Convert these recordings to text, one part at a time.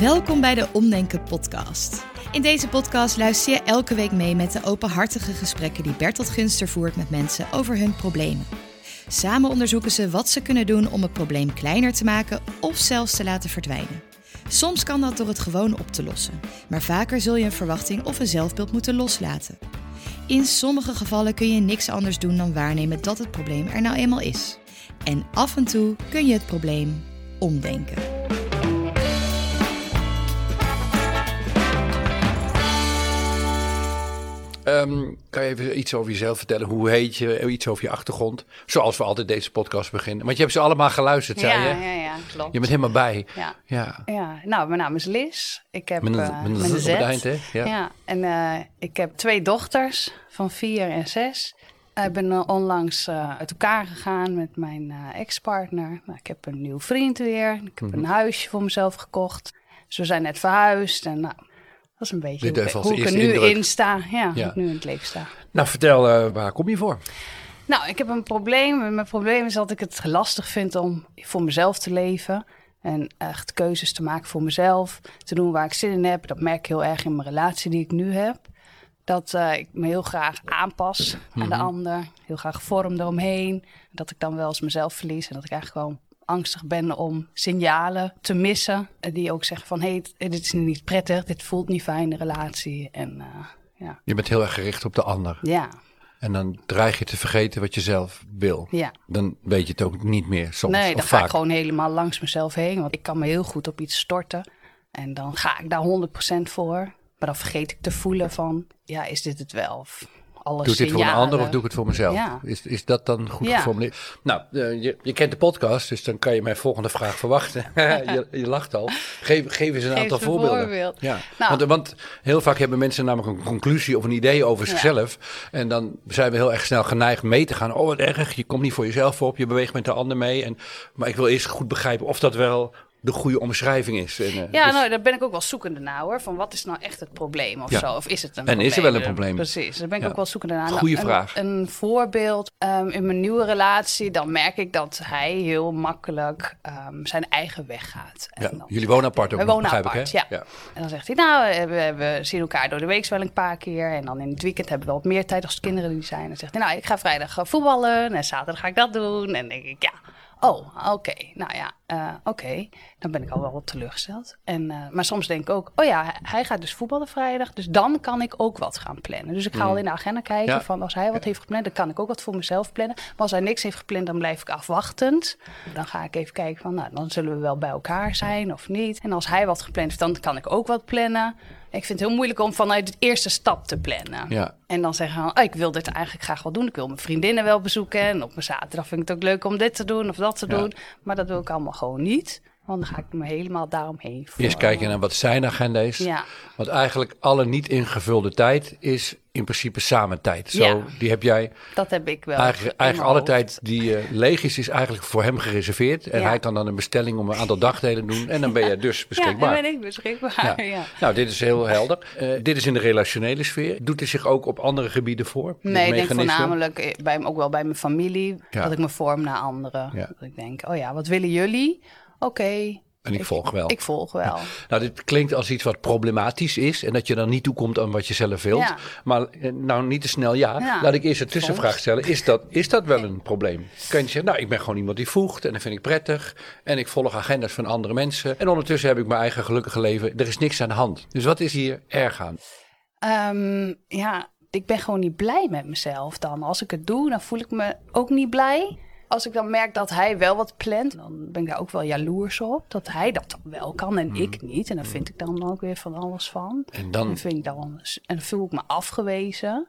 Welkom bij de Omdenken podcast. In deze podcast luister je elke week mee met de openhartige gesprekken die Bertolt Gunster voert met mensen over hun problemen. Samen onderzoeken ze wat ze kunnen doen om het probleem kleiner te maken of zelfs te laten verdwijnen. Soms kan dat door het gewoon op te lossen, maar vaker zul je een verwachting of een zelfbeeld moeten loslaten. In sommige gevallen kun je niks anders doen dan waarnemen dat het probleem er nou eenmaal is. En af en toe kun je het probleem omdenken. Ehm, kan je even iets over jezelf vertellen? Hoe heet je? Iets over je achtergrond? Zoals we altijd deze podcast beginnen. Want je hebt ze allemaal geluisterd, zei ja, je? Ja, ja, klopt. Je bent helemaal bij. Ja. Ja. ja. Nou, mijn naam is Liz. Ik heb Met een- eh, Z eind, hè? Ja. Ja. En eh, ik heb twee dochters van vier en zes. Ik ben eh, onlangs uit elkaar gegaan met mijn ex-partner. Nou, ik heb een nieuw vriend weer. Ik heb Mhm. een huisje voor mezelf gekocht. Dus we zijn net verhuisd. En nou, dat is een beetje Dit hoe, ik- als hoe ik er nu indruk. in sta. Ja, hoe ik nu in het leven sta. Nou, vertel, eh, waar kom je voor? Nou, ik heb een probleem. Mijn probleem is dat ik het lastig vind om voor mezelf te leven. En echt keuzes te maken voor mezelf. Te doen waar ik zin in heb. Dat merk ik heel erg in mijn relatie die ik nu heb. Dat eh, ik me heel graag aanpas aan de ander. Heel graag vorm eromheen. Dat ik dan wel eens mezelf verlies. En dat ik eigenlijk gewoon angstig ben om signalen te missen. eh, Die ook zeggen van, hé, hey, dit is niet prettig. Dit voelt niet fijn, de relatie. En eh, ja, Je bent heel erg gericht op de ander. ja, En dan dreig je te vergeten wat je zelf wil. ja. Dan weet je het ook niet meer soms. Nee, dan ga vaak. ik gewoon helemaal langs mezelf heen. Want ik kan me heel goed op iets storten. En dan ga ik daar 100% voor. Maar dan vergeet ik te voelen van, ja, is dit het wel? Of alle Doe ik dit voor een ander of doe ik het voor mezelf? Ja. Is, is dat dan goed Ja. geformuleerd? Nou, eh, je, je kent de podcast, dus dan kan je mijn volgende vraag verwachten. je, je lacht al. Geef, geef eens een Geef aantal voorbeelden. voorbeeld. Ja. Nou. want, want heel vaak hebben mensen namelijk een conclusie of een idee over zichzelf. En dan zijn we heel erg snel geneigd mee te gaan. Oh, wat erg, je komt niet voor jezelf op, je beweegt met de ander mee. En, maar ik wil eerst goed begrijpen of dat wel de goede omschrijving is. En, eh, Ja, dus- nou, daar ben ik ook wel zoekende naar hoor. Van wat is nou echt het probleem of Ja. zo? Of is het een En probleem? is er wel een probleem? Precies, daar ben ik Ja. ook wel zoekende naar. Goeie een, vraag. Een voorbeeld, ehm, in mijn nieuwe relatie, dan merk ik dat hij heel makkelijk ehm, zijn eigen weg gaat. En ja, dan- jullie wonen apart ook We wonen begrijp apart, ik, hè? ja. En dan zegt hij, nou, we, we, we zien elkaar door de week wel een paar keer. En dan in het weekend hebben we wat meer tijd als de kinderen die zijn. Dan zegt hij, nou, ik ga vrijdag eh, voetballen en zaterdag ga ik dat doen. En dan denk ik, ja, oh, oké. Nou ja, eh, oké. Dan ben ik al wel wat teleurgesteld. En, eh, maar soms denk ik ook, oh ja, hij gaat dus voetballen vrijdag. Dus dan kan ik ook wat gaan plannen. Dus ik ga al in de agenda kijken Ja. van als hij wat heeft gepland, dan kan ik ook wat voor mezelf plannen. Maar als hij niks heeft gepland, dan blijf ik afwachtend. Dan ga ik even kijken van, nou, dan zullen we wel bij elkaar zijn of niet. En als hij wat gepland heeft, dan kan ik ook wat plannen. Ik vind het heel moeilijk om vanuit de eerste stap te plannen. Ja. En dan zeggen van, oh, ik wil dit eigenlijk graag wel doen. Ik wil mijn vriendinnen wel bezoeken. En op mijn zaterdag vind ik het ook leuk om dit te doen of dat te Ja. doen. Maar dat wil ik allemaal gewoon niet. Want dan ga ik me helemaal daaromheen voor. Eerst kijken naar wat zijn agenda is. Ja. Want eigenlijk alle niet ingevulde tijd is in principe samen tijd. Zo, Ja. Die heb jij Dat heb ik wel. eigenlijk, eigenlijk alle tijd die eh, leeg is, is eigenlijk voor hem gereserveerd. En Ja. hij kan dan een bestelling om een aantal dagdelen doen. En dan ben je dus Ja, beschikbaar. dan ben ik beschikbaar. Ja. Nou, dit is heel helder. Eh, dit is in de relationele sfeer. Doet hij zich ook op andere gebieden voor? Nee, ik denk voornamelijk eh, bij, ook wel bij mijn familie. Ja. Dat ik me vorm naar anderen. Ja. Dat ik denk, oh ja, wat willen jullie? Oké. En ik volg wel. Ik volg wel. Nou, dit klinkt als iets wat problematisch is. En dat je dan niet toekomt aan wat je zelf wilt. Ja. Maar eh, nou, niet te snel ja. Ja. Laat ik eerst een tussenvraag stellen. Is dat, is dat wel een probleem? Kan je zeggen, nou, ik ben gewoon iemand die voegt. En dat vind ik prettig. En ik volg agendas van andere mensen. En ondertussen heb ik mijn eigen gelukkige leven. Er is niks aan de hand. Dus wat is hier erg aan? Ehm, ja, ik ben gewoon niet blij met mezelf dan. Als ik het doe, dan voel ik me ook niet blij. Als ik dan merk dat hij wel wat plant, dan ben ik daar ook wel jaloers op. Dat hij dat dan wel kan en ik niet. En daar vind ik dan ook weer van alles van. En dan- En, vind ik dan, en dan voel ik me afgewezen.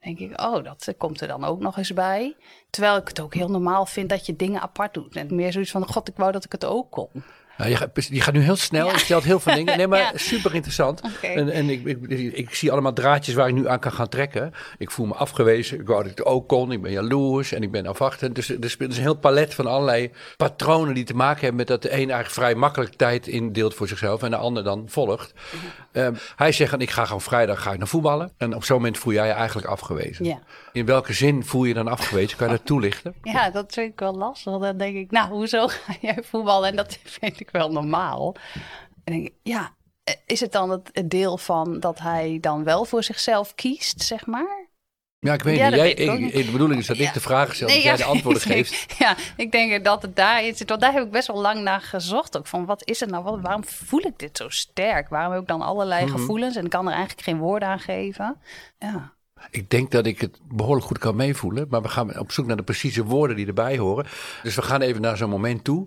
denk ik, oh, dat komt er dan ook nog eens bij. Terwijl ik het ook heel normaal vind dat je dingen apart doet. En meer zoiets van, god, ik wou dat ik het ook kon. Nou, je, gaat, je gaat nu heel snel, je stelt heel veel dingen. Nee, maar Ja. super interessant. En, en ik, ik, ik zie allemaal draadjes waar ik nu aan kan gaan trekken. Ik voel me afgewezen, ik wou dat ik het ook kon. Ik ben jaloers en ik ben afwachtend. Dus er dus een heel palet van allerlei patronen die te maken hebben met dat de een eigenlijk vrij makkelijk tijd indeelt voor zichzelf en de ander dan volgt. Ehm, hij zegt, ik ga gewoon vrijdag ga ik naar voetballen. En op zo'n moment voel jij je eigenlijk afgewezen. Ja. In welke zin voel je dan afgewezen? Kan je dat toelichten? Ja, dat vind ik wel lastig. Dan denk ik, nou, hoezo ga jij voetballen? En dat vind ik wel normaal. En denk ik, ja, is het dan het, deel van dat hij dan wel voor zichzelf kiest, zeg maar? Ja, ik weet Ja, niet. Jij, weet ik ook ik, niet. de bedoeling is dat ik Ja. de vragen stel, Nee, dat jij de antwoorden geeft. Ja, ik denk dat het daarin zit. Want daar heb ik best wel lang naar gezocht. Ook van wat is het nou? Wat, waarom voel ik dit zo sterk? Waarom heb ik dan allerlei Mhm. gevoelens en ik kan er eigenlijk geen woorden aan geven? Ja. Ik denk dat ik het behoorlijk goed kan meevoelen. Maar we gaan op zoek naar de precieze woorden die erbij horen. Dus we gaan even naar zo'n moment toe.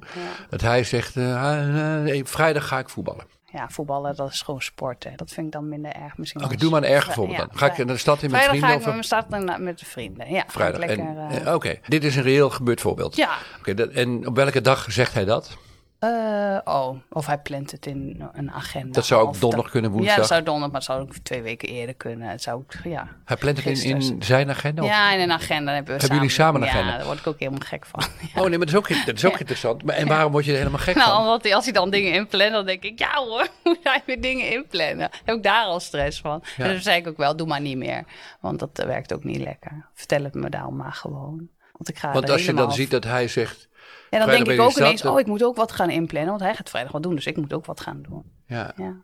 Dat hij zegt, eh, ah, eh, vrijdag ga ik voetballen. ja, voetballen, dat is gewoon sport. Hè. Dat vind ik dan minder erg. Misschien Oké, doe maar een erg voorbeeld dan. Ga ik naar de stad in met Vrijdag vrienden? ga ik Of, met mijn start met de vrienden. Ja, vrijdag. eh, eh, Oké, dit is een reëel gebeurd voorbeeld. ja. Oké, dat- en op welke dag zegt hij dat? Eh, oh, of hij plant het in een agenda. Dat zou ook donderdag kunnen, Ja, woensdag. dat zou donderdag, maar het zou ook twee weken eerder kunnen. Het zou ook, ja. Hij plant het in, zijn agenda? of- Ja, in een agenda hebben we Hebben jullie samen een Ja, agenda? daar word ik ook helemaal gek van. Ja. Oh nee, maar dat is ook, dat is ook Ja. interessant. Maar, en waarom word je er helemaal gek Nou, van? omdat hij, als hij dan dingen inplant, dan denk ik, ja hoor, hoe hij weer dingen inplannen? Heb ik daar al stress van. Ja. En dan zei ik ook wel, doe maar niet meer. Want dat eh, werkt ook niet lekker. Vertel het me daarom maar gewoon. Want ik ga Want als je dan ziet dat hij zegt... Ja, dan vrijdag denk ik ook ineens, oh, ik moet ook wat gaan inplannen. Want hij gaat vrijdag wat doen, dus ik moet ook wat gaan doen. Ja, Ja.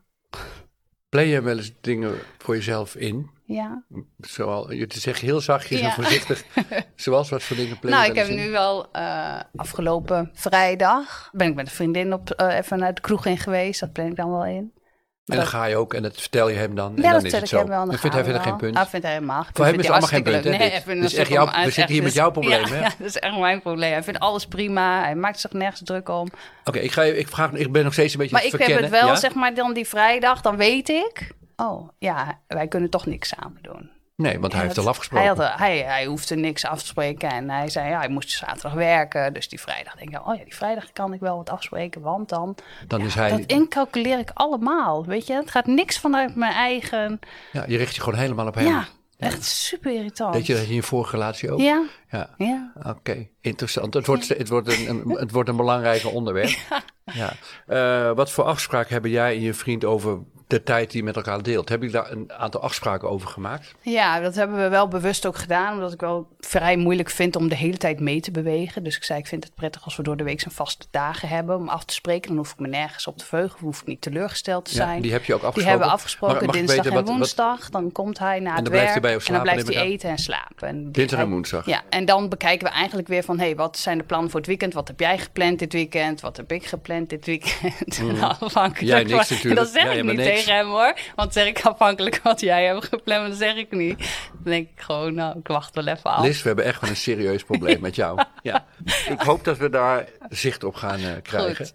plan je wel eens dingen voor jezelf in? Ja. Zoal, je zegt heel zachtjes en voorzichtig. Zoals wat voor dingen plan je Nou, ik heb in? nu wel eh, afgelopen vrijdag ben ik met een vriendin op eh, even naar de kroeg in geweest. Dat plan ik dan wel in. En dan ga je ook en dat vertel je hem dan. en Ja, dan dat is het ik zo. hem wel. Dan vindt hij verder geen punt. Hij vindt hij helemaal geen Voor hem is het allemaal geen punt, hè. Nee, dit? het echt jouw- we zitten hier met dus- jouw probleem, ja, hè? Ja, dat is echt mijn probleem. Hij vindt alles prima. Hij maakt zich nergens druk om. Oké, ik, ga je- ik, vraag, ik ben nog steeds een beetje Maar ik heb het wel, ja? zeg maar, dan die vrijdag, dan weet ik... Oh, ja, wij kunnen toch niks samen doen. Nee, want hij heeft al afgesproken. Hij, had, er- hij, hij hoefde niks af te spreken en hij zei, ja, hij moest zaterdag werken. Dus die vrijdag denk ik, oh ja, die vrijdag kan ik wel wat afspreken, want dan... dan Ja, is hij... Dat incalculeer ik allemaal, weet je. Het gaat niks vanuit mijn eigen... Ja, je richt je gewoon helemaal op hem. Ja, echt super irritant. Weet je dat je in je vorige relatie ook? Ja, Ja. ja. Oké, interessant. Het wordt, het, wordt een, een- het wordt een belangrijker onderwerp. Ja. Eh, wat voor afspraken hebben jij en je vriend over de tijd die je met elkaar deelt? Hebben jullie daar een aantal afspraken over gemaakt? Ja, dat hebben we wel bewust ook gedaan. Omdat ik wel vrij moeilijk vind om de hele tijd mee te bewegen. Dus ik zei, ik vind het prettig als we door de week zo'n vaste dagen hebben om af te spreken. Dan hoef ik me nergens op te verveugen. hoef ik niet teleurgesteld te zijn. Ja, die heb je ook Die afgesproken. hebben we afgesproken Mag- mag ik dinsdag en wat- wat- woensdag. Dan komt hij na dan het blijft hij werk. en dan blijft hij eten en slapen. En Dinsdag en woensdag. Ja, en dan bekijken we eigenlijk weer van... hé, wat zijn de plannen voor het weekend? Wat heb jij gepland dit weekend? Wat heb ik gepland dit weekend? Mm. afhankelijk Jij niks van- natuurlijk. Dat zeg ik niet niks. tegen hem hoor. Want zeg ik afhankelijk wat jij hebt gepland, dat zeg ik niet. Dan denk ik gewoon, nou, ik wacht wel even af. Liz, we hebben echt wel een serieus probleem met jou. Ja. Ik hoop dat we daar zicht op gaan eh, krijgen.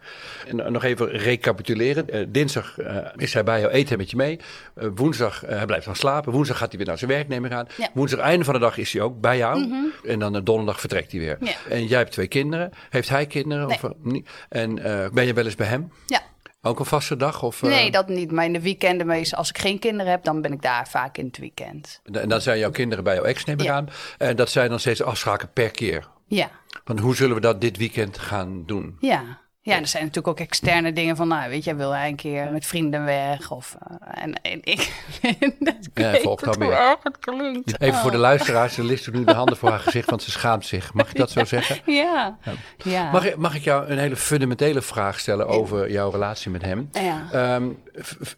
En eh, nog even recapituleren. Eh, dinsdag is hij bij jou eten met je mee. Woensdag, hij blijft dan slapen. Woensdag gaat hij weer naar zijn werk, neem ik aan. Ja. Woensdag, einde van de dag, is hij ook bij jou. En dan eh, donderdag vertrekt hij weer. Ja. En jij hebt twee kinderen. Heeft hij kinderen? Nee. Of, eh, niet? En eh, ben je wel eens bij hem? Ja, Ook een vaste dag? Of, nee, dat niet. Maar in de weekenden, meestal, als ik geen kinderen heb, dan ben ik daar vaak in het weekend. En dan zijn jouw kinderen bij jouw ex, neem ik Ja. aan. En dat zijn dan steeds afspraken per keer. Ja, Van hoe zullen we dat dit weekend gaan doen? ja. Ja, er zijn natuurlijk ook externe dingen van, nou, weet je, wil hij een keer met vrienden weg? Of, eh, en, en ik ik Ja, weet volgt het wel hoe meer. erg het klinkt. Even voor de luisteraars, ze ligt nu de handen voor haar gezicht, want ze schaamt zich. Mag ik dat zo zeggen? Ja, ja. Mag ik, mag ik jou een hele fundamentele vraag stellen over jouw relatie met hem? Ja. Ehm,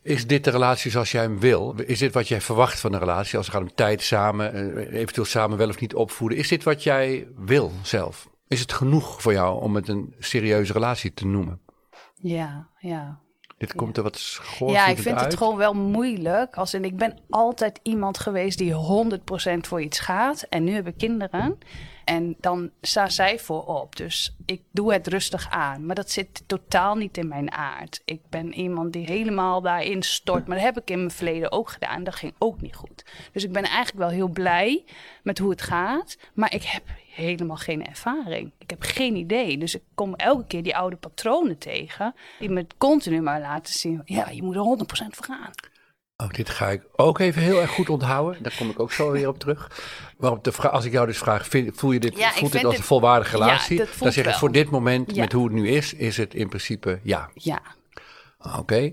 is dit de relatie zoals jij hem wil? Is dit wat jij verwacht van een relatie? Als het gaat om tijd samen, eh, eventueel samen wel of niet opvoeden. Is dit wat jij wil zelf? Is het genoeg voor jou om het een serieuze relatie te noemen? Ja, ja. Dit komt er wat schoor Ja, ik vind het gewoon wel moeilijk. Als in, ik ben altijd iemand geweest die 100% voor iets gaat. En nu heb ik kinderen. En dan sta zij voorop. Dus ik doe het rustig aan. Maar dat zit totaal niet in mijn aard. Ik ben iemand die helemaal daarin stort. Maar dat heb ik in mijn verleden ook gedaan. Dat ging ook niet goed. Dus ik ben eigenlijk wel heel blij met hoe het gaat. Maar ik heb helemaal geen ervaring. Ik heb geen idee. Dus ik kom elke keer die oude patronen tegen. Die me continu maar laten zien. Ja, je moet er 100% voor gaan. Oh, dit ga ik ook even heel erg goed onthouden. Daar kom ik ook zo weer op terug. Waarop de vraag, als ik jou dus vraag, vind- voel je dit, Ja, voelt dit als een volwaardige Ja, relatie? dat dan zeg ik voor dit moment, Ja. met hoe het nu is, is het in principe ja. Ja. Oké.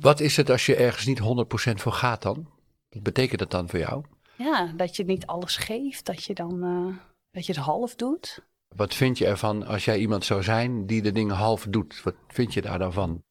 Wat is het als je ergens niet 100% voor gaat dan? Wat betekent dat dan voor jou? Ja, dat je niet alles geeft. Dat je dan eh, dat je het half doet. Wat vind je ervan als jij iemand zou zijn die de dingen half doet? Wat vind je daar dan van?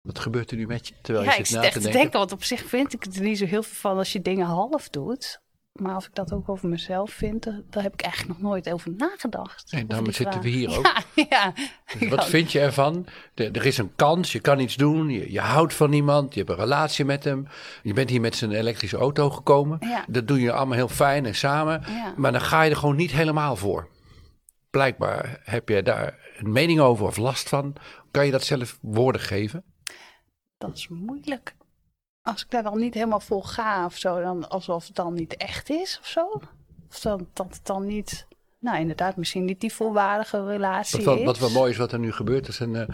Wat gebeurt er nu met je terwijl ja, je ik zit zit na echt te te denken? denken, want op zich vind ik het er niet zo heel veel van als je dingen half doet. Maar of ik dat ook over mezelf vind, daar heb ik eigenlijk nog nooit over nagedacht. Over daarom zitten we hier ook. Ja, ja. Dus wat vind je ervan? Er is een kans, je kan iets doen, je, je houdt van iemand, je hebt een relatie met hem. Je bent hier met zijn elektrische auto gekomen. Ja. Dat doe je allemaal heel fijn en samen. Maar dan ga je er gewoon niet helemaal voor. Blijkbaar heb je daar een mening over of last van. Kan je dat zelf woorden geven? Dat is moeilijk. Als ik daar dan niet helemaal vol ga of zo, dan alsof het dan niet echt is of zo. Of dan, dat het dan niet, nou inderdaad, misschien niet die volwaardige relatie Wat, wel- is. wat wel mooi is wat er nu gebeurt, is een, eh,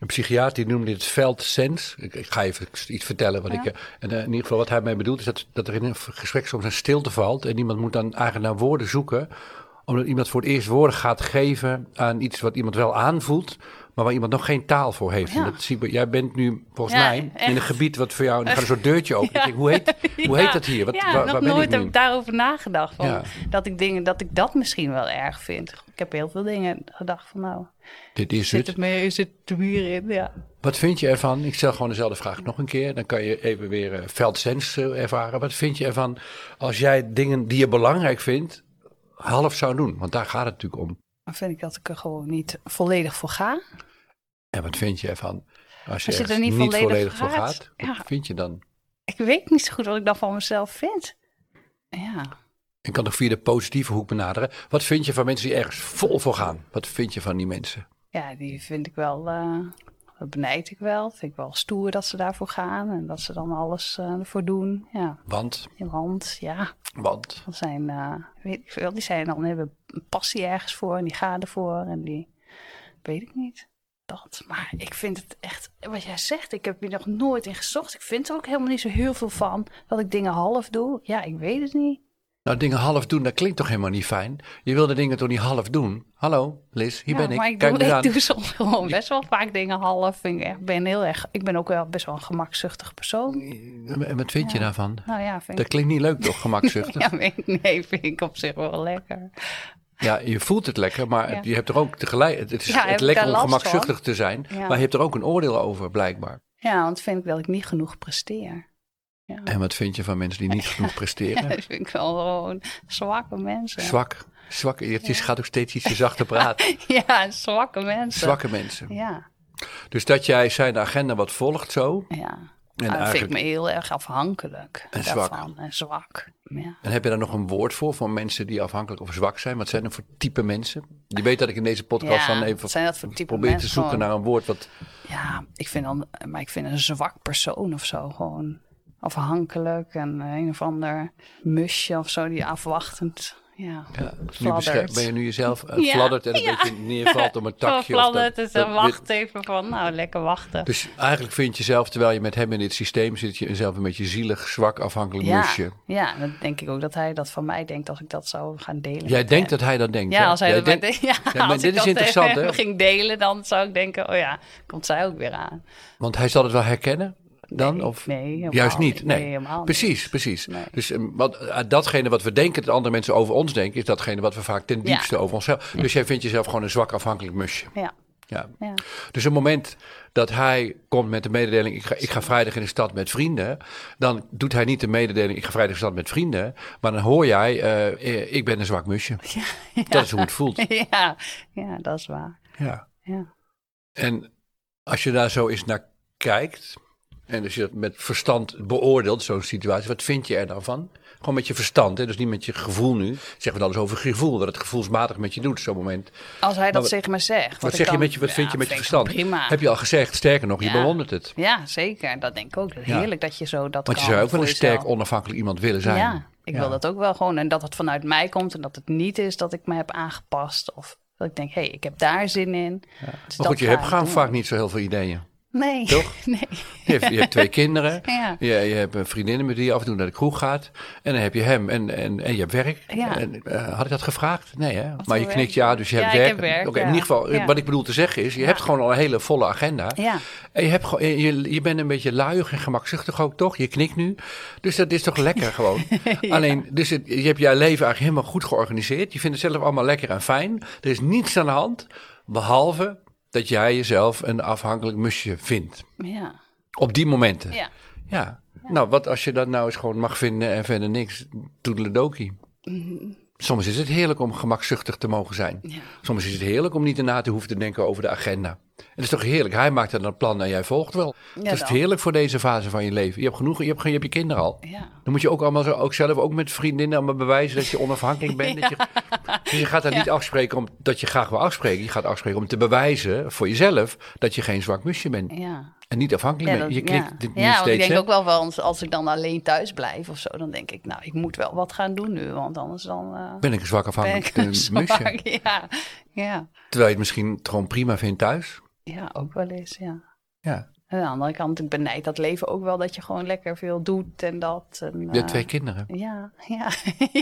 een psychiater die noemde dit veldsens. Ik, ik ga even iets vertellen. Wat Ja. ik, eh, en eh, in ieder geval wat hij mij bedoelt, is dat, dat er in een gesprek soms een stilte valt. En iemand moet dan eigenlijk naar woorden zoeken. Omdat iemand voor het eerst woorden gaat geven aan iets wat iemand wel aanvoelt. Maar waar iemand nog geen taal voor heeft. Ja. En dat jij bent nu volgens Ja, mij in een gebied wat voor jou. Dan gaat er zo'n deurtje open. Denk, hoe, heet, hoe heet dat hier? Wat, ja, waar, nog waar ben nooit ik heb ik daarover nagedacht. Van, dat, ik dingen, dat ik dat misschien wel erg vind. Ik heb heel veel dingen gedacht van nou, Dit is zit het. het mee, zit het hierin? Ja. Wat vind je ervan? Ik stel gewoon dezelfde vraag nog een keer. Dan kan je even weer eh, veldsens ervaren. Wat vind je ervan als jij dingen die je belangrijk vindt, half zou doen? Want daar gaat het natuurlijk om. Dan vind ik dat ik er gewoon niet volledig voor ga. En wat vind je ervan als je, Als je ergens er niet volledig volledig voor voor gaat? Wat vind je dan? Ik weet niet zo goed wat ik dan van mezelf vind. Ja, Ik kan nog via de positieve hoek benaderen. Wat vind je van mensen die ergens vol voor gaan? Wat vind je van die mensen? ja die vind ik wel, eh, dat benijd ik wel. Vind ik wel stoer dat ze daarvoor gaan en dat ze dan alles eh, ervoor doen. Ja, Want, want ja, want. dat zijn, eh, weet ik veel, die zijn dan hebben een passie ergens voor en die gaan ervoor en die, weet ik niet. Dat. Maar ik vind het echt, wat jij zegt, ik heb hier nog nooit in gezocht. Ik vind er ook helemaal niet zo heel veel van dat ik dingen half doe. Ja, ik weet het niet. Nou, dingen half doen, dat klinkt toch helemaal niet fijn? Je wilde dingen toch niet half doen? Hallo, Liz, hier Ja, ben ik. Maar ik, Kijk doe, ik aan. doe soms gewoon best wel vaak dingen half. Ik, ben heel erg, ik ben ook wel best wel een gemakzuchtig persoon. En wat vind je daarvan? Nou ja, vind Dat ik, klinkt niet leuk toch, gemakzuchtig? ja, nee, vind ik op zich wel lekker. Ja, je voelt het lekker, maar Ja. je hebt er ook tegelijk. Het is Ja, het lekker om gemakzuchtig te zijn, Ja. maar je hebt er ook een oordeel over, blijkbaar. Ja, want vind ik dat ik niet genoeg presteer. Ja, En wat vind je van mensen die niet genoeg presteren? dat vind ik wel gewoon zwakke mensen. Zwak. Zwak. Het is, gaat ook steeds iets te zachter praten. Ja, zwakke mensen. Zwakke mensen. Ja, Dus dat jij zijn agenda wat volgt zo. ja. En dat vind ik me heel erg afhankelijk En zwak. En zwak. Ja. en heb je daar nog een woord voor, voor mensen die afhankelijk of zwak zijn? Wat zijn er voor type mensen? Je weet dat ik in deze podcast Ja, dan even zijn dat voor type probeer te zoeken Gewoon- naar een woord wat... Ja, ik vind dan, maar ik vind een zwak persoon of zo gewoon afhankelijk en een of ander musje of zo die afwachtend, ja, Ja, nu ben je nu jezelf uh, Ja, fladdert en een ja. beetje neervalt om een takje. Fladdert, dat- dus wacht even van, nou, lekker wachten. Dus eigenlijk vind je zelf, terwijl je met hem in dit systeem zit, je jezelf een beetje zielig, zwak, afhankelijk ja, ja, dan denk ik ook dat hij dat van mij denkt als ik dat zou gaan delen. Jij denkt hem. dat hij dat denkt. Ja, als hij dat denkt- de- ja, maar als dit ik is dat interessant, hè? hem ging delen, dan zou ik denken, oh ja, komt zij ook weer aan. Want hij zal het wel herkennen dan? Nee, of nee, juist niet? niet. Nee, Nee, helemaal niet. precies, precies. Nee. Dus eh, wat, eh, datgene wat we denken dat andere mensen over ons denken, is datgene wat we vaak ten Ja. diepste over onszelf. Dus jij vindt jezelf gewoon een zwak afhankelijk musje. Ja, Ja. ja. Dus op het moment dat hij komt met de mededeling: ik ga, ik ga vrijdag in de stad met vrienden, dan doet hij niet de mededeling: ik ga vrijdag in de stad met vrienden, maar dan hoor jij: eh, eh, ik ben een zwak musje. Dat is hoe het voelt. ja, ja, dat is waar. Ja. Ja. En als je daar zo eens naar kijkt, en als je dat met verstand beoordeelt, zo'n situatie, wat vind je er dan van? Gewoon met je verstand, hè? dus niet met je gevoel nu. Zeggen we alles over gevoel, wat het gevoelsmatig met je doet, zo'n moment. Als hij dat tegen me zegt. Wat, zeg je dan- met je, wat Ja, vind je met je verstand? Prima. Heb je al gezegd, sterker nog, je bewondert het. Ja, zeker. Dat denk ik ook. Ja. Heerlijk dat je zo dat Want je kan zou ook wel een sterk, jezelf. onafhankelijk iemand willen zijn. Ja, ik wil dat ook wel gewoon. En dat het vanuit mij komt en dat het niet is dat ik me heb aangepast. Of dat ik denk, hé, hey, ik heb daar zin in. Dus Maar dat goed, je hebt gewoon vaak niet zo heel veel ideeën. Nee. Toch? nee. Je hebt, je hebt twee kinderen. Ja. Je, je hebt een vriendin met je af en toe naar de kroeg gaat. En dan heb je hem en, en, en je hebt werk. Ja. En, eh, had ik dat gevraagd? Nee, hè? maar je knikt ja, dus je hebt Ja, ik werk. heb werk, Oké, ja. In ieder geval, Ja. wat ik bedoel te zeggen is, je hebt gewoon al een hele volle agenda. Ja. En je, hebt, gewoon- je, je bent een beetje luiig en gemakzuchtig ook, toch? Je knikt nu. Dus dat is toch lekker gewoon. Alleen, dus het- je hebt je leven eigenlijk helemaal goed georganiseerd. Je vindt het zelf allemaal lekker en fijn. Er is niets aan de hand, behalve dat jij jezelf een afhankelijk musje vindt. Ja. Op die momenten. Ja. Ja. Nou, wat als je dat nou eens gewoon mag vinden en verder niks? Toedeledokie. Soms is het heerlijk om gemakzuchtig te mogen zijn. Ja. Soms is het heerlijk om niet erna te hoeven te denken over de agenda. Het is toch heerlijk? Hij maakt dan een plan en jij volgt wel. dat is heerlijk voor deze fase van je leven. Je hebt genoeg, je hebt, je hebt je kinderen al. Ja. Dan moet je ook allemaal ook zelf, ook met vriendinnen, allemaal bewijzen dat je onafhankelijk bent. Dat je, dus je gaat daar niet afspreken omdat je graag wil afspreken. Je gaat afspreken om te bewijzen voor jezelf dat je geen zwak musje bent. Ja. En niet afhankelijk Ja, dat- Je klikt ja. dit ja, niet want steeds. ik denk hè? ook wel van, als, ik dan alleen thuis blijf of zo, dan denk ik, nou, ik moet wel wat gaan doen nu, want anders dan eh, Ben ik een zwak ben afhankelijk ik een musje? zwak. Ja, ja. Terwijl je het misschien gewoon prima vindt thuis. ja, ook wel eens, ja. Ja. Aan de andere kant, ik benijd dat leven ook wel dat je gewoon lekker veel doet en dat. En, Je hebt eh, twee kinderen. Ja, ja,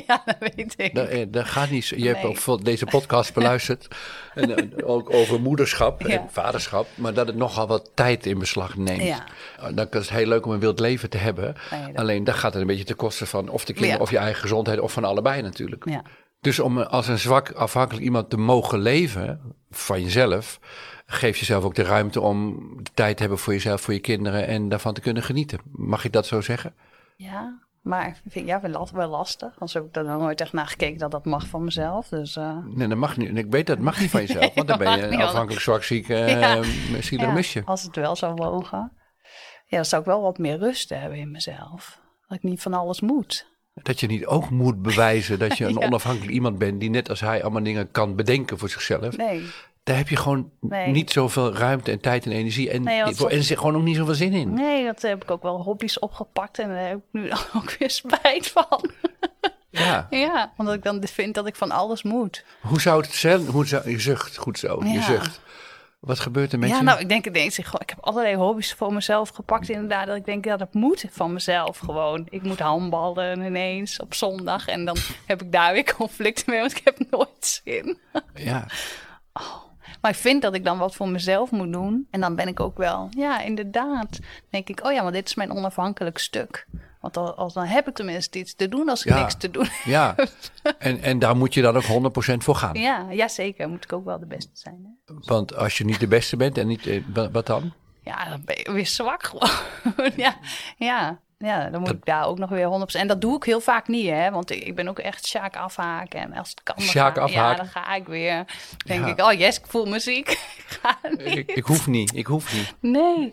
ja, dat weet ik. Dat, eh, dat gaat niet. zo- Je hebt Nee. ook deze podcast beluisterd. en, eh, ook over moederschap Ja. en vaderschap. Maar dat het nogal wat tijd in beslag neemt. Ja. Uh, Dan is het heel leuk om een wild leven te hebben. Nee, dat- Alleen dat gaat het een beetje ten koste van of de kinderen Ja. of je eigen gezondheid of van allebei natuurlijk. Ja, Dus om eh, als een zwak afhankelijk iemand te mogen leven van jezelf, geef jezelf ook de ruimte om de tijd te hebben voor jezelf, voor je kinderen en daarvan te kunnen genieten. Mag ik dat zo zeggen? ja. Maar ik vind ja, wel, last- wel lastig. Anders heb ik er nog nooit echt naar gekeken dat dat mag van mezelf. Dus eh, Nee, dat mag niet. En ik weet dat het mag niet van jezelf, want dan ben je een afhankelijk zwak ziek uh, Ja. zielig ja, musje. als het wel zou mogen. Ja, dan zou ik wel wat meer rust hebben in mezelf. Dat ik niet van alles moet. Dat je niet ook moet bewijzen dat je een Ja. onafhankelijk iemand bent die net als hij allemaal dingen kan bedenken voor zichzelf. Nee, Daar heb je gewoon Nee. niet zoveel ruimte en tijd en energie en, Nee, voor, en gewoon ook niet zoveel zin in. nee, dat heb ik ook wel hobby's opgepakt. En daar heb ik nu dan ook weer spijt van. Ja. ja, omdat ik dan vind dat ik van alles moet. Hoe zou het zijn? Hoe zou, je zucht, goed zo, je zucht. Wat gebeurt er met ja, je? nou, ik denk ineens, ik, ik heb allerlei hobby's voor mezelf gepakt inderdaad. Dat ik denk, ja, dat moet van mezelf gewoon. Ik moet handballen ineens op zondag. En dan heb ik daar weer conflicten mee, want ik heb nooit zin. Ja. Maar ik vind dat ik dan wat voor mezelf moet doen. En dan ben ik ook wel, ja, inderdaad. denk ik, oh ja, maar dit is mijn onafhankelijk stuk. Want al, als, dan heb ik tenminste iets te doen als ik Ja. niks te doen heb. ja. En, en daar moet je dan ook 100% voor gaan. Ja, ja, zeker. Moet ik ook wel de beste zijn. Hè? Want als je niet de beste bent en niet, eh, wa- wat dan? Ja, dan ben je weer zwak gewoon. ja, ja, ja, dan moet ik daar ook nog weer 100%. En dat doe ik heel vaak niet, hè. Want ik, ik ben ook echt Sjaak afhaken. En als het kan, dan, ga, afhaken. Ja, dan ga ik weer. Dan denk Ja. ik, oh yes, ik voel me ziek. Ik ga niet. Ik, ik hoef niet, ik hoef niet. Nee.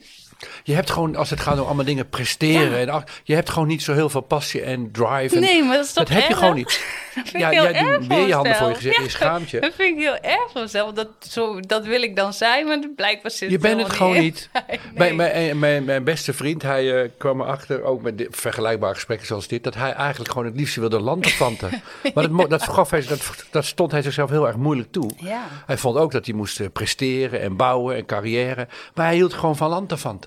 Je hebt gewoon, als het gaat om allemaal dingen presteren, en, je hebt gewoon niet zo heel veel passie en drive. En, Nee, maar dat is toch dat heb je gewoon niet. Dat vind Ja, ik heel jij doet weer je handen voor je gezicht, je schaamt je. Dat vind ik heel erg van mezelf. Dat, zo, dat wil ik dan zijn, maar blijkbaar zit Je bent het gewoon niet. Nee. Mijn, mijn, mijn, mijn beste vriend, hij eh, kwam erachter, ook met dit- vergelijkbare gesprekken zoals dit, dat hij eigenlijk gewoon het liefste wilde lanterfanten. maar dat, dat, gaf hij, dat, dat stond hij zichzelf heel erg moeilijk toe. Ja. Hij vond ook dat hij moest eh, presteren en bouwen en carrière. Maar hij hield gewoon van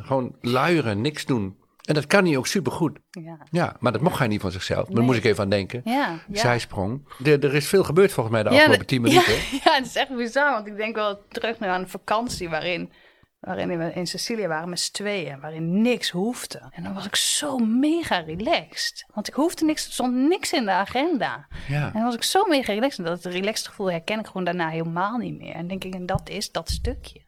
Gewoon luieren, niks doen. En dat kan hij ook supergoed. Ja. Ja, maar dat mocht hij niet van zichzelf. Daar Nee. moest ik even aan denken. Ja, ja. Zijsprong. Er, er is veel gebeurd volgens mij de afgelopen tien minuten. Ja, ja, het is echt bizar, want ik denk wel terug naar een vakantie waarin, waarin we in Sicilië waren met z'n tweeën, waarin niks hoefde. En dan was ik zo mega relaxed. Want ik hoefde niks, er stond niks in de agenda. Ja. En dan was ik zo mega relaxed. En dat relaxed gevoel herken ik gewoon daarna helemaal niet meer. En denk ik, en dat is dat stukje.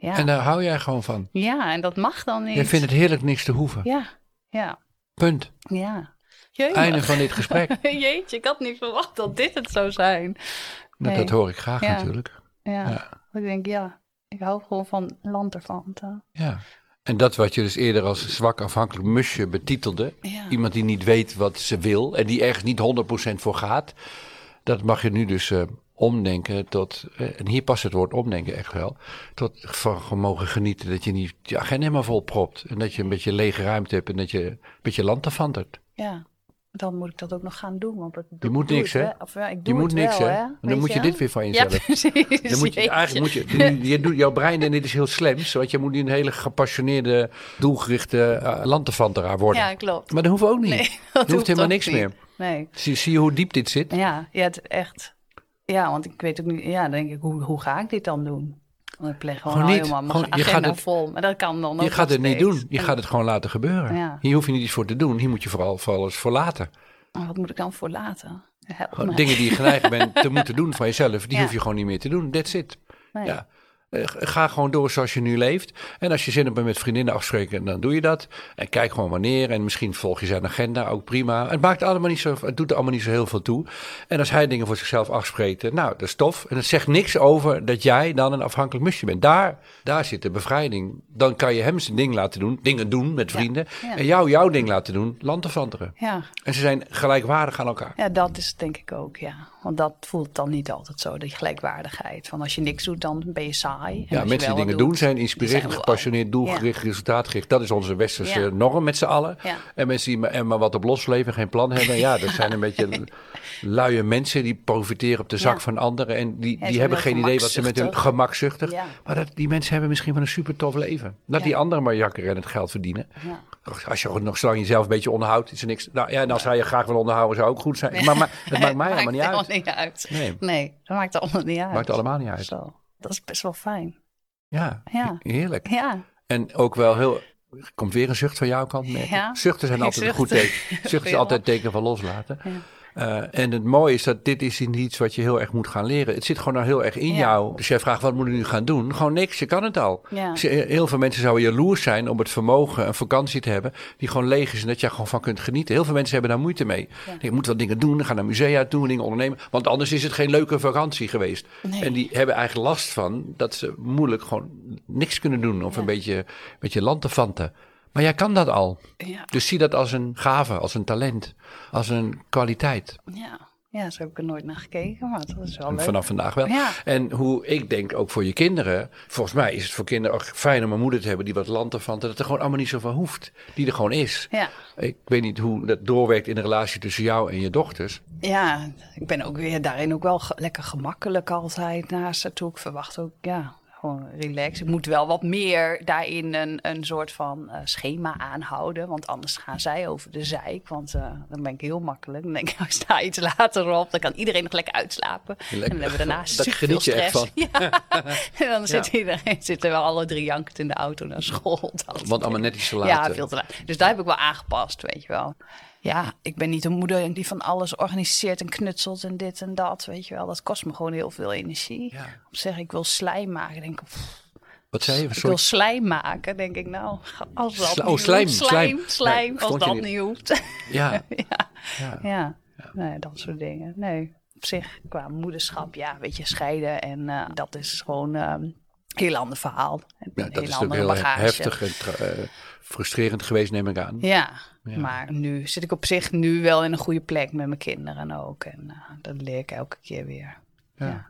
Ja, En daar hou jij gewoon van. ja, en dat mag dan niet. Jij vindt het heerlijk niks te hoeven. Ja, ja, Punt. ja. Jeetje. Einde van dit gesprek. Jeetje, ik had niet verwacht dat dit het zou zijn. Nou, Nee. Dat hoor ik graag Ja. natuurlijk. Ja. Ja. Ik denk, ja, ik hou gewoon van lanterfanten. Ja. En dat wat je dus eerder als zwak afhankelijk musje betitelde. Ja. Iemand die niet weet wat ze wil en die ergens niet 100% voor gaat. Dat mag je nu dus eh, omdenken tot, eh, en hier past het woord omdenken echt wel. Tot van mogen genieten dat je niet je agenda helemaal vol propt. En dat je een beetje lege ruimte hebt en dat je een beetje lanterfantert. Ja, dan moet ik dat ook nog gaan doen. Want dat Je moet niks, ik hè? Of, ja, ik Je doe moet het niks wel, hè. dan moet je dit weer van Ja, jezelf. precies. Dan moet je, eigenlijk moet je, je, je doet, jouw brein en dit is heel slems, want je moet nu een hele gepassioneerde, doelgerichte uh, worden. Ja, klopt. Maar dat hoeft ook niet. Nee, dat hoeft helemaal niks niet. meer. Nee. Zie, zie je hoe diep dit zit? Ja, ja, het echt. Ja, want ik weet ook niet. Ja, dan denk ik, hoe, hoe ga ik dit dan doen? Want ik leg gewoon, niet. helemaal mijn Gewoon, je agenda gaat het- vol. Maar dat kan dan ook Je gaat het niet doen. Je En- gaat het gewoon laten gebeuren. Ja. Hier hoef je niet iets voor te doen. Hier moet je vooral, vooral eens voor laten. Maar wat moet ik dan voor laten? Dingen die je geneigd bent te moeten doen van jezelf, die Ja. hoef je gewoon niet meer te doen. That's it. Nee. Ja. Eh, ga gewoon door zoals je nu leeft. En als je zin hebt met vriendinnen afspreken, dan doe je dat. En kijk gewoon wanneer. En misschien volg je zijn agenda, ook prima. Het, maakt allemaal niet zo, het doet er allemaal niet zo heel veel toe. En als hij dingen voor zichzelf afspreekt, nou, dat is tof. En het zegt niks over dat jij dan een afhankelijk musje bent. Daar, daar zit de bevrijding. Dan kan je hem zijn ding laten doen, dingen doen met vrienden. ja. En jou jouw ding laten doen, land of anderen. Ja. En ze zijn gelijkwaardig aan elkaar. ja, dat is denk ik ook, ja. Want dat voelt dan niet altijd zo, die gelijkwaardigheid. Van als je niks doet, dan ben je saai. En Ja, mensen die dingen doen zijn inspirerend, zijn gepassioneerd, doelgericht, resultaatgericht. Dat is onze westerse Ja. norm met z'n allen. Ja. En mensen die maar, wat op losleven, geen plan hebben. Ja, dat zijn een beetje luie mensen die profiteren op de zak van anderen. En die, die hebben geen idee wat ze met hun gemakzuchtig. Maar dat, die mensen hebben misschien wel een super tof leven. Dat die anderen maar jakker en het geld verdienen. Ja. Als je nog zolang jezelf een beetje onderhoudt, is er niks. Nou ja, en als hij je graag wil onderhouden, zou ook goed zijn. Maar, maar het maakt mij helemaal niet uit. niet uit. Nee. Nee, dat maakt allemaal niet uit. Maakt allemaal niet uit. Zo. Dat is best wel fijn. Ja, Ja. heerlijk. Ja, En ook wel heel. er Komt weer een zucht van jouw kant. Ja. Zuchten zijn altijd een goed teken. Zucht is altijd teken van loslaten. Ja. Eh, en het mooie is dat dit is niet iets wat je heel erg moet gaan leren. Het zit gewoon nou heel erg in Ja. jou. Dus jij vraagt, wat moet ik nu gaan doen? Gewoon niks, je kan het al. Ja. Ze- Heel veel mensen zouden jaloers zijn om het vermogen, een vakantie te hebben, die gewoon leeg is en dat je er gewoon van kunt genieten. Heel veel mensen hebben daar moeite mee. Je moet wel dingen doen, gaan naar musea doen, dingen ondernemen. Want anders is het geen leuke vakantie geweest. Nee. En die hebben eigenlijk last van dat ze moeilijk gewoon niks kunnen doen of een beetje, beetje land te vanten. Maar jij kan dat al. ja, Dus zie dat als een gave, als een talent, als een kwaliteit. ja. Ja, zo heb ik er nooit naar gekeken, maar dat is wel leuk. Vanaf vandaag wel. Ja. En hoe ik denk ook voor je kinderen. Volgens mij is het voor kinderen ook fijn om een moeder te hebben die wat land ervan. Dat het er gewoon allemaal niet zoveel hoeft. Die er gewoon is. Ja. Ik weet niet hoe dat doorwerkt in de relatie tussen jou en je dochters. ja, ik ben ook weer daarin ook wel lekker gemakkelijk altijd naast haar toe. Ik verwacht ook, ja, gewoon relax. Ik moet wel wat meer daarin een, een soort van eh, schema aanhouden. Want anders gaan zij over de zeik. Want eh, dan ben ik heel makkelijk. Dan denk ik, ik sta iets later op. Dan kan iedereen nog lekker uitslapen. En dan hebben we daarna Daar super geniet je veel echt stress. Ja. en dan zit iedereen, zitten we alle drie jankend in de auto naar school. Dat Want allemaal net iets te laat. Ja, veel te laat. Dus daar heb ik wel aangepast, weet je wel. Ja, ik ben niet een moeder die van alles organiseert en knutselt en dit en dat, weet je wel. Dat kost me gewoon heel veel energie. Ja. Op zeg ik wil slijm maken, denk ik, pff, Wat zei je? ik wil slijm maken, denk ik nou, als dat Sla- niet oh, slijm, hoeft. slijm. slijm, slijm, Nee, als dat niet. niet hoeft. Ja. ja, ja. ja. Nee, dat soort dingen. Nee, op zich qua moederschap, ja, weet je, scheiden en eh, dat is gewoon ehm, heel ander verhaal. Ja, dat is natuurlijk heel bagage. heftig en eh, frustrerend geweest, neem ik aan. Ja, Ja. maar nu zit ik op zich nu wel in een goede plek met mijn kinderen ook. En eh, dat leer ik elke keer weer. Ja. Ja,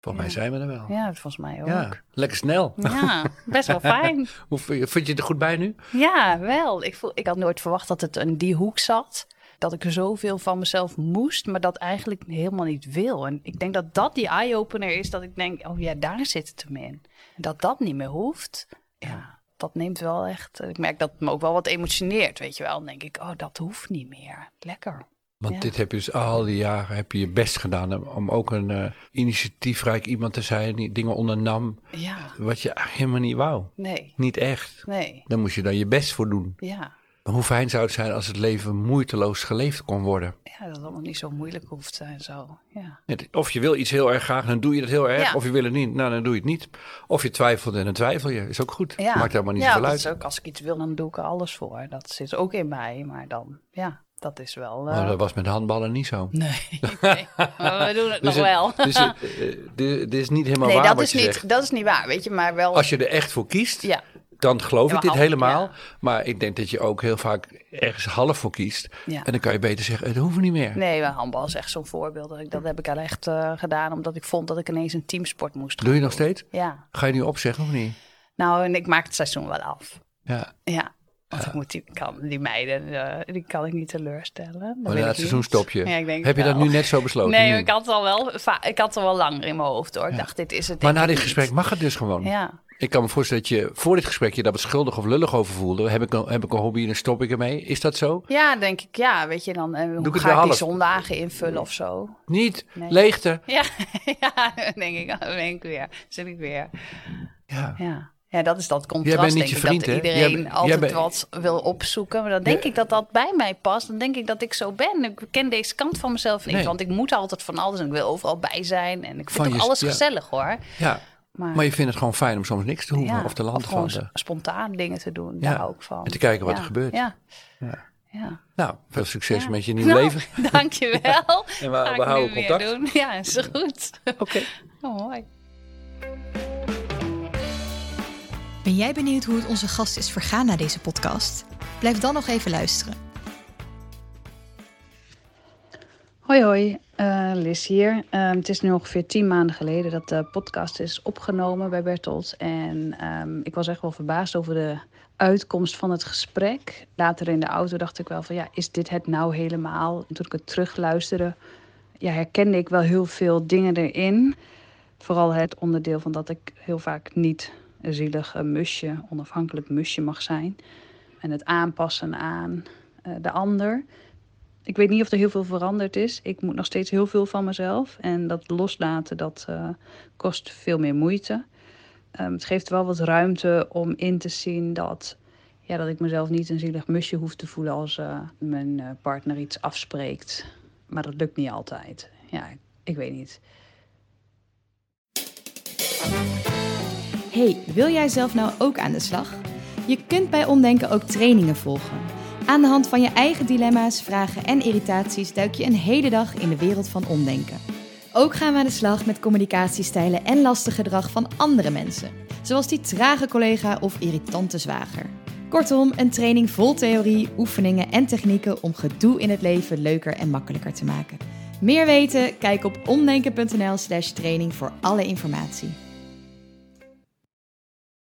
Volgens mij zijn we er wel. ja volgens mij ook. Ja, Ja, lekker snel. best wel fijn. Hoe vind je, vind je het er goed bij nu? Ja, wel. Ik, voel, ik had nooit verwacht dat het in die hoek zat. Dat ik er zoveel van mezelf moest, maar dat eigenlijk helemaal niet wil. En ik denk dat dat die eye-opener is, dat ik denk, oh ja, daar zit het hem in. Dat dat niet meer hoeft. Ja, dat neemt wel echt... Ik merk dat het me ook wel wat emotioneert, weet je wel. Dan denk ik, oh, dat hoeft niet meer. Lekker. Want Ja. dit heb je dus al die jaren heb je je best gedaan om, ook een eh, initiatiefrijk iemand te zijn die dingen ondernam Ja, wat je helemaal niet wou. nee, Niet echt. nee, Dan moest je dan je best voor doen. ja. Hoe fijn zou het zijn als het leven moeiteloos geleefd kon worden? Ja, dat het allemaal niet zo moeilijk hoeft te zijn zo. Ja, Of je wil iets heel erg graag, dan doe je dat heel erg. Ja. Of je wil het niet, nou dan doe je het niet. Of je twijfelt en dan twijfel je. Is ook goed. ja. Maakt helemaal niet ja, zoveel dat uit. is ook, als ik iets wil, dan doe ik er alles voor. Dat zit ook in mij, maar dan, ja, dat is wel... eh, Maar dat was met handballen niet zo. Nee, nee, maar we doen het nog Dus wel. het- dus het, eh, dit, dit is niet helemaal nee, waar dat wat is, niet, dat is niet waar, weet je, maar wel... Als je er echt voor kiest, Ja, dan geloof Ja, ik dit helemaal. ja. Maar ik denk dat je ook heel vaak ergens half voor kiest. Ja. En dan kan je beter zeggen, het hoeft niet meer. nee, maar handbal is echt zo'n voorbeeld. Dat, heb ik al echt eh, gedaan, omdat ik vond dat ik ineens een teamsport moest gaan Doe je nog doen. steeds? Ja, Ga je nu opzeggen of niet? nou, en ik maak het seizoen wel af. Ja. Ja, want ik moet die, kan, die meiden, eh, die kan ik niet teleurstellen. Maar na het seizoen stop je. Ja, ik denk Heb je dat nu net zo besloten? Nee, Nu? ik had, het al wel, ik had het al wel langer in mijn hoofd hoor. Ik dacht, dit is het Maar na dit gesprek mag het dus gewoon. Ja, Ik kan me voorstellen dat je voor dit gesprek je daar wat schuldig of lullig over voelde. Heb ik een, heb ik een hobby en dan stop ik ermee? Is dat zo? ja denk ik, ja, weet je, dan eh, ik hoe ga ik die zondagen invullen of zo. Niet. Nee. Leegte. Ja, ja denk ik, denk ik weer, zit ik weer. Ja. Ja. ja, dat is dat Jij contrast, bent niet denk je ik, vriend, dat hè? iedereen Jij bent- altijd jij bent- wat wil opzoeken. Maar dan denk Ja. ik dat dat bij mij past. Dan denk ik dat ik zo ben. Ik ken deze kant van mezelf niet, Nee. want ik moet altijd van alles en ik wil overal bij zijn. En ik vind Van je- alles ja. gezellig hoor. Ja. Maar, Maar je vindt het gewoon fijn om soms niks te hoeven ja, of te landen gewoon van. de- spontaan dingen te doen. Ja, Daar ik van. en te kijken wat Ja, er gebeurt. Ja. Ja. ja. Nou, veel succes Ja. met je nieuw Nou, leven. Dankjewel. En we, houden contact. Doen. Ja, is goed. Oké. Oh, mooi. Ben jij benieuwd hoe het onze gast is vergaan na deze podcast? Blijf dan nog even luisteren. Hoi hoi, eh Liz hier. Ehm, het is nu ongeveer tien maanden geleden dat de podcast is opgenomen bij Bertolt. En ehm, ik was echt wel verbaasd over de uitkomst van het gesprek. Later in de auto dacht ik wel van ja, is dit het nou helemaal? En toen ik het terugluisterde, ja, herkende ik wel heel veel dingen erin. Vooral het onderdeel van dat ik heel vaak niet een zielig musje, onafhankelijk musje mag zijn. En het aanpassen aan eh, de ander. Ik weet niet of er heel veel veranderd is. Ik moet nog steeds heel veel van mezelf. En dat loslaten, dat eh, kost veel meer moeite. Ehm, het geeft wel wat ruimte om in te zien dat, ja, dat ik mezelf niet een zielig musje hoef te voelen als eh, mijn eh, partner iets afspreekt. Maar dat lukt niet altijd. Ja, ik weet niet. Hey, wil jij zelf nou ook aan de slag? Je kunt bij Omdenken ook trainingen volgen. Aan de hand van je eigen dilemma's, vragen en irritaties duik je een hele dag in de wereld van omdenken. Ook gaan we aan de slag met communicatiestijlen en lastig gedrag van andere mensen, zoals die trage collega of irritante zwager. Kortom, een training vol theorie, oefeningen en technieken om gedoe in het leven leuker en makkelijker te maken. Meer weten? Kijk op omdenken.nl/slash training voor alle informatie.